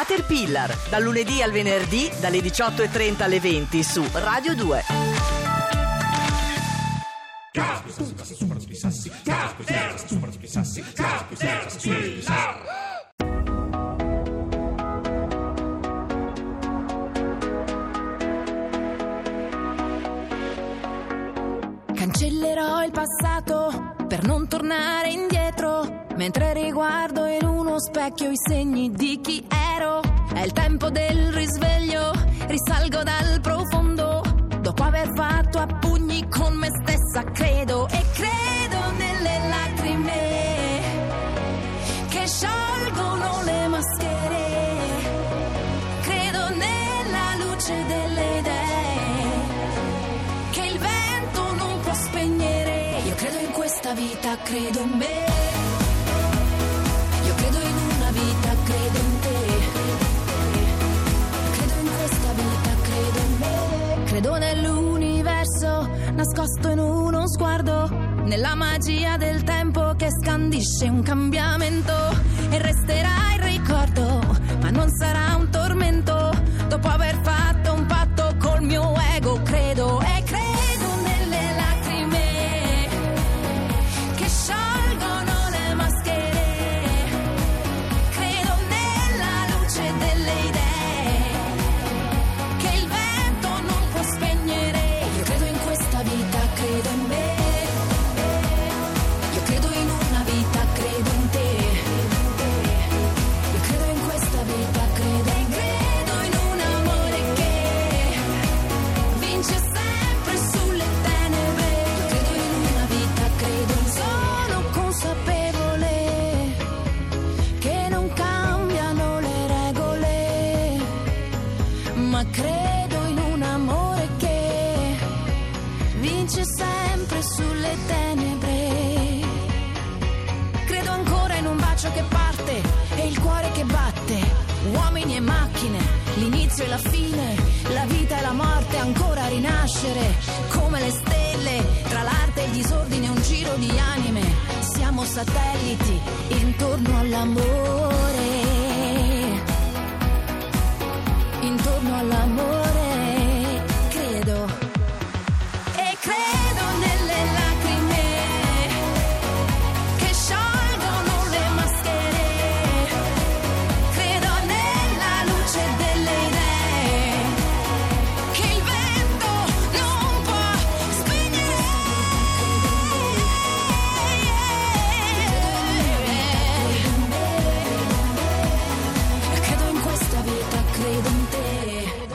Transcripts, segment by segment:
Caterpillar, dal lunedì al venerdì dalle 18.30 alle 20 su Radio 2. Cancellerò il passato per non tornare indietro, mentre riguardo in uno specchio i segni di chi ero. È il tempo del risveglio, risalgo dal profondo, dopo aver fatto a pugni con me stessa, credo e credo nelle lacrime che sciolgono le maschere. Credo nella luce delle idee che il vento non può spegnere. Io credo in questa vita, credo in me. Nascosto in uno sguardo, nella magia del tempo che scandisce un cambiamento. E resterà il ricordo, ma credo in un amore che vince sempre sulle tenebre. Credo ancora in un bacio che parte e il cuore che batte, uomini e macchine, l'inizio e la fine, la vita e la morte ancora rinascere, come le stelle, tra l'arte e il disordine un giro di anime, siamo satelliti intorno all'amore,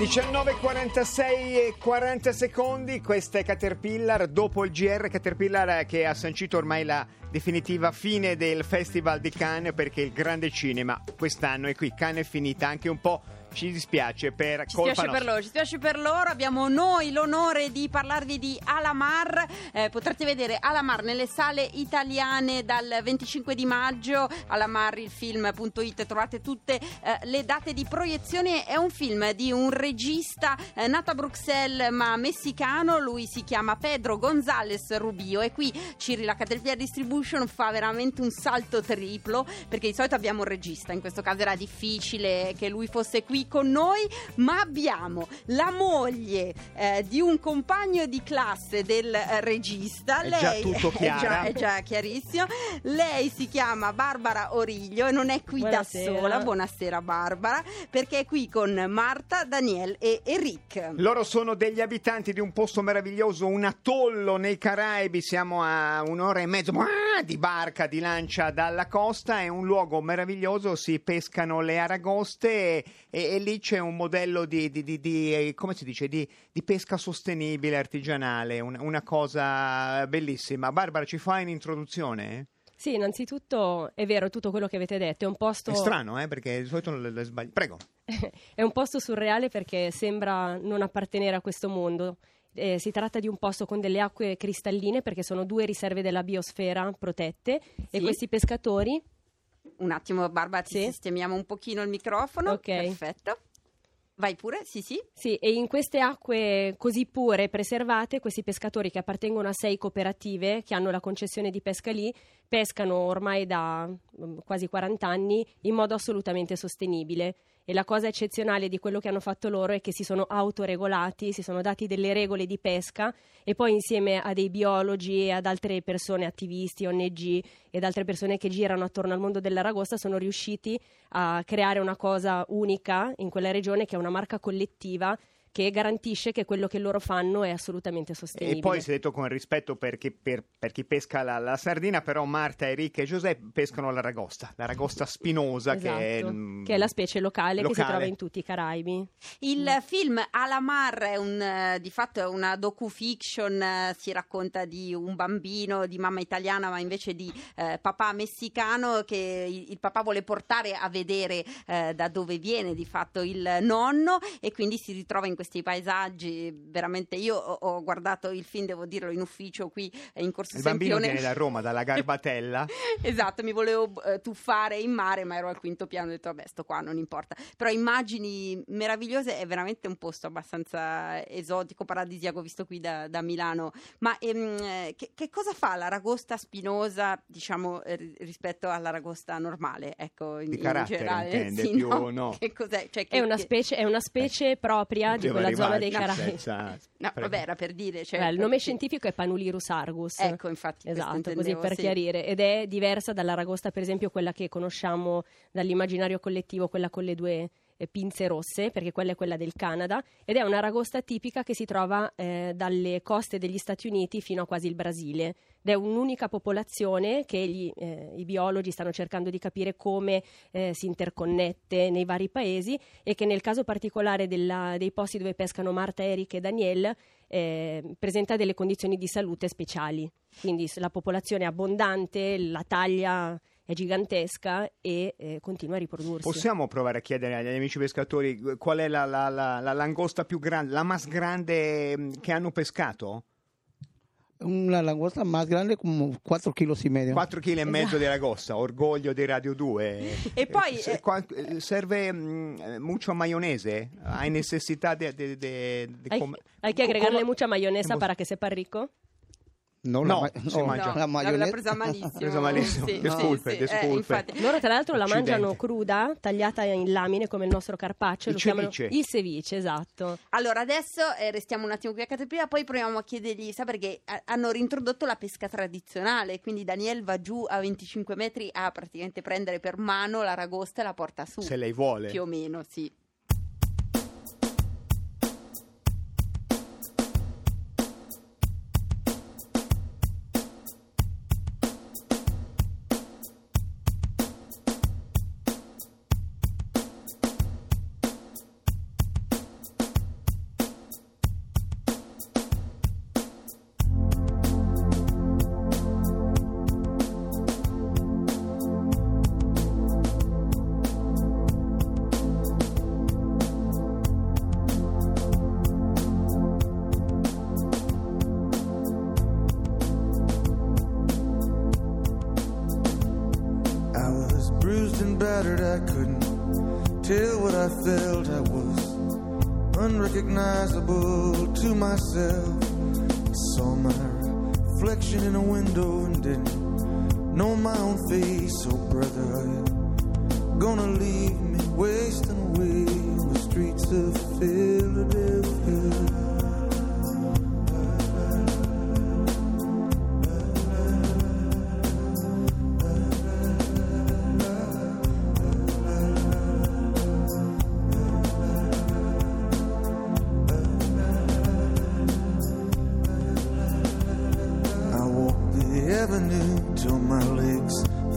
19.46 e 40 secondi, questa è Caterpillar, dopo il GR Caterpillar che ha sancito ormai la definitiva fine del Festival di Cannes perché il grande cinema quest'anno è qui, Cannes è finita, anche un po' ci dispiace per Ci colpa spiace per loro, ci spiace per loro. Abbiamo noi l'onore di parlarvi di Alamar. Eh, potrete vedere Alamar nelle sale italiane dal 25 di maggio. Alamar, il film.it, trovate tutte eh, le date di proiezione. È un film di un regista eh, nato a Bruxelles ma messicano. Lui si chiama Pedro González Rubio e qui Ciri, la Caterpillar Distribution fa veramente un salto triplo perché di solito abbiamo un regista. In questo caso era difficile che lui fosse qui con noi, ma abbiamo la moglie eh, di un compagno di classe del eh, regista. È Lei già tutto è chiaro. già, è già chiarissimo. Lei si chiama Barbara Origlio e non è qui Buonasera. da sola. Buonasera Barbara, perché è qui con Marta, Daniel e Eric. Loro sono degli abitanti di un posto meraviglioso, un atollo nei Caraibi, siamo a un'ora e mezzo di barca, di lancia dalla costa, è un luogo meraviglioso, si pescano le aragoste e, e- e lì c'è un modello di, di- di- di, eh, come si dice, di, di pesca sostenibile, artigianale, un- una cosa bellissima. Barbara, ci fai un'introduzione? Sì, innanzitutto è vero tutto quello che avete detto, è un posto, È strano, eh, perché di solito le, le sbagli. Prego. è un posto surreale perché sembra non appartenere a questo mondo. Eh, si tratta di un posto con delle acque cristalline perché sono due riserve della biosfera protette e Sì. questi pescatori Un attimo Barbara, ti Sì. sistemiamo un pochino il microfono. Ok. Perfetto. Vai pure, sì sì. Sì, e in queste acque così pure e preservate, questi pescatori che appartengono a sei cooperative che hanno la concessione di pesca lì, pescano ormai da mm, quasi 40 anni in modo assolutamente sostenibile. E la cosa eccezionale di quello che hanno fatto loro è che si sono autoregolati, si sono dati delle regole di pesca e poi insieme a dei biologi e ad altre persone, attivisti, ONG ed altre persone che girano attorno al mondo dell'aragosta sono riusciti a creare una cosa unica in quella regione che è una marca collettiva che garantisce che quello che loro fanno è assolutamente sostenibile. E poi si è detto con rispetto per chi, per- per chi pesca la, la sardina, però Marta, Enrica e Giuseppe pescano l'aragosta, l'aragosta spinosa che, è, Esatto, mm, che è la specie locale, che si locale. trova in tutti i Caraibi. Il film Alamar è un, eh, di fatto è una docu-fiction, eh, si racconta di un bambino di mamma italiana ma invece di eh, papà messicano che il, il papà vuole portare a vedere eh, da dove viene di fatto il nonno e quindi si ritrova in questi paesaggi. Veramente io ho, ho guardato il film, devo dirlo, in ufficio qui eh, in Corso Il bambino Sempione. viene da Roma, dalla Garbatella. Esatto, mi volevo eh, tuffare in mare, ma ero al quinto piano, ho detto vabbè, sto qua, non importa. Però immagini meravigliose, è veramente un posto abbastanza esotico, paradisiaco, visto qui da, da Milano. Ma ehm, eh, che, che cosa fa l'aragosta spinosa, diciamo, eh, ri- rispetto all'aragosta normale? Ecco, in, Di in carattere, generale. intende, Sì, più no? no? Che cos'è? Cioè, che- È una specie, è una specie propria di quella zona dei Caraibi. senza- No, vabbè, era per dire. Cioè, Beh, il nome sì. scientifico è Panulirus argus. Ecco, infatti. Esatto, così per sì. chiarire. Ed è diversa dall'aragosta, per esempio, quella che conosciamo dall'immaginario collettivo, quella con le due eh, pinze rosse, perché quella è quella del Canada, ed è un'aragosta tipica che si trova eh, dalle coste degli Stati Uniti fino a quasi il Brasile. Ed è un'unica popolazione che gli, eh, i biologi stanno cercando di capire come eh, si interconnette nei vari paesi e che nel caso particolare della- dei posti dove pescano Marta, Eric e Daniel eh, presenta delle condizioni di salute speciali. Quindi la popolazione è abbondante, la taglia è gigantesca e eh, continua a riprodursi. Possiamo provare a chiedere agli amici pescatori eh, qual è la, la- la- la langosta più grande, la mas grande che hanno pescato? Una langosta más grande, como 4 kilos y medio. 4 kg e mezzo di aragosta, orgoglio di Radio 2. E poi, Se- eh, qua- eh, serve mm, eh, mucho maionese? Hai necessità di... di- di- di Hay, com- hay que agregarle com- mucha mayonesa para que sepa rico. No, No, la, si no, mangia. No, la l'ha presa malissimo. Presa malissimo. Sì, Disculpe, sì, sì, disculpe. eh. Loro tra l'altro la mangiano cruda, tagliata in lamine come il nostro carpaccio, Il ceviche. il ceviche, esatto. Allora, adesso eh, restiamo un attimo qui a Caterpillar, poi proviamo a chiedergli, sa perché eh, hanno reintrodotto la pesca tradizionale, quindi Daniel va giù a 25 metri a praticamente prendere per mano l'aragosta e la porta su. Se lei vuole. Più o meno, sì. Unrecognizable to myself. Saw my reflection in a window and didn't know my own face. Oh, brother, gonna leave me wasting away on the streets of Philadelphia?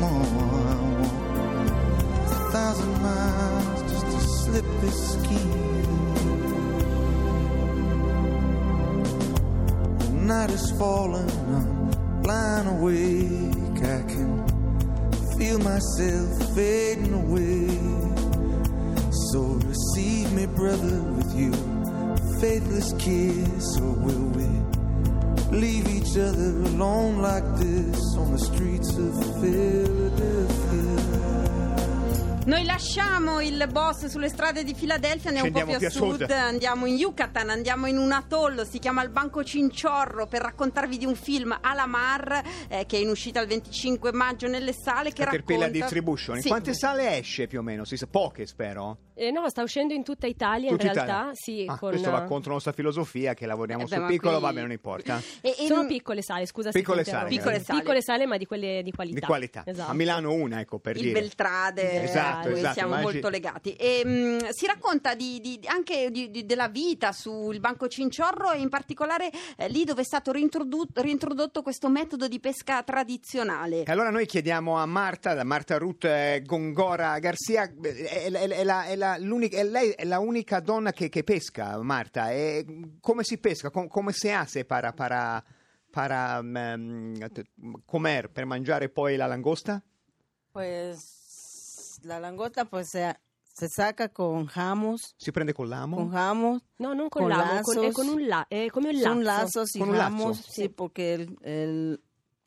More. A thousand miles just to slip this skin. The night is falling, I'm lying awake. I can feel myself fading away. So receive me, brother, with you faithless kiss, or will we leave each other alone like this on the streets of Philadelphia? Noi lasciamo il boss sulle strade di Filadelfia, andiamo un po' Scendiamo più a più a sud, sud. andiamo in Yucatan, andiamo in un atollo, si chiama il Banco Cinciorro per raccontarvi di un film Alamar eh, che è in uscita il 25 maggio nelle sale che Caterpillar racconta... Distribution. In Sì. quante sale esce più o meno? Si sa, poche spero. Eh, no, sta uscendo in tutta Italia, Tutta in realtà. Italia? Sì, Ah, con, Questo va contro la nostra filosofia che lavoriamo Eh beh, sul piccolo, qui- vabbè, non importa. E- e Sono non- piccole sale, scusa Piccole se sale, Piccole sale. Piccole sale, ma di quelle di qualità. Di qualità. Esatto. A Milano una, ecco, per il dire. Beltrade, Esatto, a cui esatto, siamo immagini- molto legati. E, mh, si racconta di- di- anche di- di- della vita sul Banco Cinciorro e in particolare eh, lì dove è stato reintrodotto, reintrodotto questo metodo di pesca tradizionale. E allora noi chiediamo a Marta, da Marta Ruth eh, Gongora Garcia, eh, è, è- è la- è la- l'unica- è lei è la unica donna che, che pesca, Marta. E come si pesca? Com- come si hace para, para, para t- comer, per mangiare poi la langosta? Pues la langosta pues se, se saca con jamos, Si prende con l'amo? con jamos, No, non con, Con l'amo, con, è lazos. con un la, è come un lazzo. son lazos y Con un lazo. jamos, sí, porque el, el-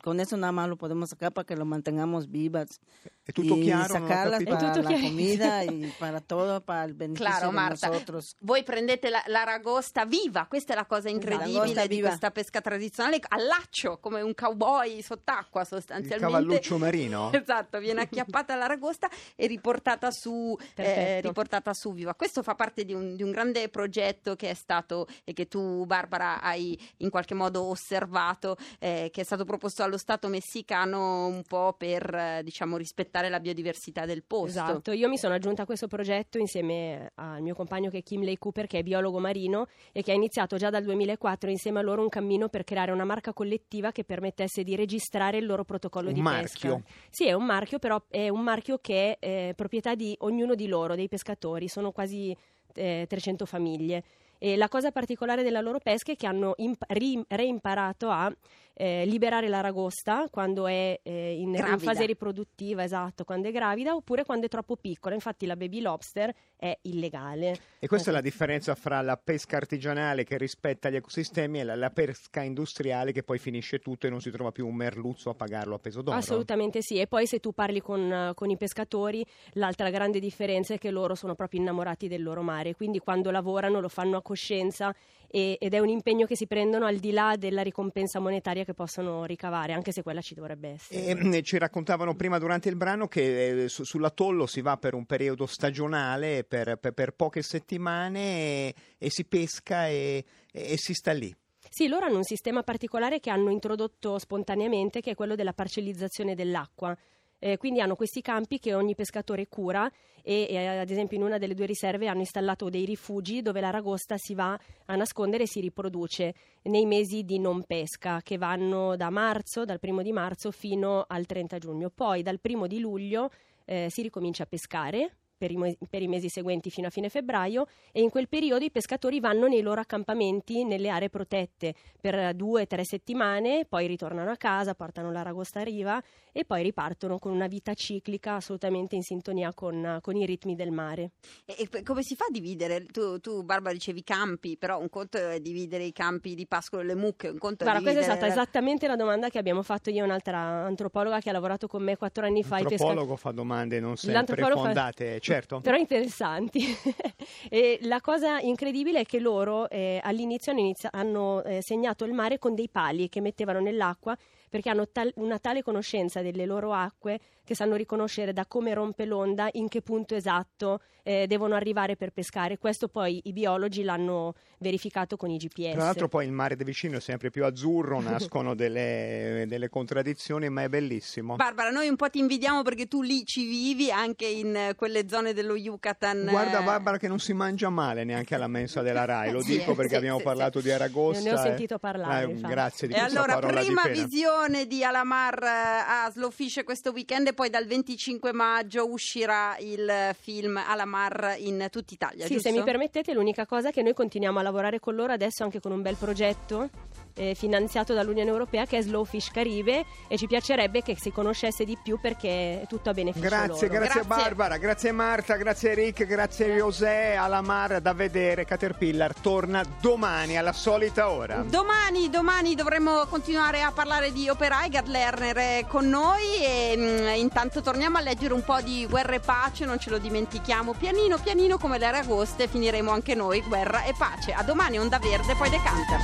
con eso nada más lo podemos sacar para que lo mantengamos vivas È tutto y ho sacarlas. È para la comida y para todo, para el beneficio Claro, de Marta. nosotros. Voi prendete la, la ragosta viva, questa è la cosa incredibile Langosta di viva. questa pesca tradizionale, al laccio, come un cowboy sott'acqua Il sostanzialmente. cavalluccio marino? Esatto, viene acchiappata la ragosta e riportata su, eh, riportata su viva. Questo fa parte di un, di un grande progetto che è stato e che tu, Barbara, hai in qualche modo osservato, eh, che è stato proposto allo Stato messicano un po' per eh, diciamo rispettare la biodiversità del posto. Esatto, io mi sono aggiunta a questo progetto insieme al mio compagno che è Kim Lei Cooper, che è biologo marino e che ha iniziato già dal 2004 insieme a loro un cammino per creare una marca collettiva che permettesse di registrare il loro protocollo Un di marchio. pesca. Sì, è un marchio, però è un marchio che è eh, proprietà di ognuno di loro, dei pescatori, sono quasi eh, 300 famiglie. E la cosa particolare della loro pesca è che hanno imp- ri- reimparato a eh, liberare l'aragosta quando è eh, in, in fase riproduttiva, esatto, quando è gravida, oppure quando è troppo piccola. Infatti la baby lobster è illegale. E questa è la differenza fra la pesca artigianale che rispetta gli ecosistemi e la, la pesca industriale che poi finisce tutto e non si trova più un merluzzo a pagarlo a peso d'oro. Assolutamente sì. E poi se tu parli con, eh, con i pescatori, l'altra grande differenza è che loro sono proprio innamorati del loro mare, quindi quando lavorano lo fanno a coscienza e- ed è un impegno che si prendono al di là della ricompensa monetaria che possono ricavare, anche se quella ci dovrebbe essere. E, mm, ci raccontavano prima durante il brano che eh, su- sull'atollo si va per un periodo stagionale, per, per- per poche settimane e, e si pesca e- e- e si sta lì. Sì, loro hanno un sistema particolare che hanno introdotto spontaneamente, che è quello della parcellizzazione dell'acqua. Eh, quindi hanno questi campi che ogni pescatore cura e, e, ad esempio in una delle due riserve hanno installato dei rifugi dove l'aragosta si va a nascondere e si riproduce nei mesi di non pesca che vanno da marzo, dal primo di marzo fino al 30 giugno. Poi dal primo di luglio eh, si ricomincia a pescare per i, per i mesi seguenti fino a fine febbraio e in quel periodo i pescatori vanno nei loro accampamenti nelle aree protette per due o tre settimane, poi ritornano a casa, portano l'aragosta a riva e poi ripartono con una vita ciclica assolutamente in sintonia con, con i ritmi del mare. E, e come si fa a dividere? Tu, tu, Barbara, dicevi campi, però un conto è dividere i campi di pascolo e le mucche, un conto Guarda, è questa è dividere... stata esattamente la domanda che abbiamo fatto io e un'altra antropologa che ha lavorato con me quattro anni fa. ai pesca- L'antropologo fa domande non sempre L'antropologo fa- fondate, certo. Però interessanti. e la cosa incredibile è che loro eh, all'inizio hanno, inizia- hanno, eh, segnato il mare con dei pali che mettevano nell'acqua perché hanno tal- una tale conoscenza delle loro acque che sanno riconoscere da come rompe l'onda in che punto esatto eh, devono arrivare per pescare. Questo poi i biologi l'hanno verificato con i GPS. Tra l'altro poi il mare da vicino è sempre più azzurro, nascono delle, delle contraddizioni, ma è bellissimo. Barbara, noi un po' ti invidiamo perché tu lì ci vivi anche in eh, quelle zone dello Yucatan. Guarda eh, Barbara che non si mangia male neanche alla mensa della RAI, lo Sì, dico perché sì, abbiamo sì, parlato di Aragosta. Ne ho sentito parlare, Eh, grazie di E questa allora, parola prima di pena. visione di Alamar eh, a Slowfish questo weekend e poi dal 25 maggio uscirà il film Alamar in tutta Italia, Sì, giusto? se mi permettete, l'unica cosa è che noi continuiamo a lavorare con loro adesso anche con un bel progetto eh, finanziato dall'Unione Europea che è Slowfish Caribe e ci piacerebbe che si conoscesse di più perché è tutto a beneficio Grazie, loro. grazie, Grazie. Barbara, grazie Marta, grazie Rick, grazie José, Alamar da vedere, Caterpillar torna domani alla solita ora. Domani, domani dovremo continuare a parlare di operai, Gad Lerner è con noi e mm, intanto torniamo a leggere un po' di guerra e pace, non ce lo dimentichiamo, pianino pianino come le aragoste finiremo anche noi, guerra e pace. A domani, Onda Verde, poi Decanter.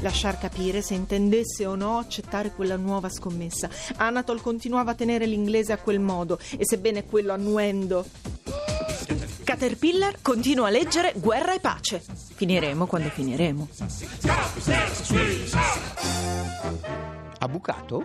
lasciar capire se intendesse o no accettare quella nuova scommessa. Anatol continuava a tenere l'inglese a quel modo e sebbene quello annuendo Caterpillar continua a leggere Guerra e pace. Finiremo quando finiremo. Ha bucato?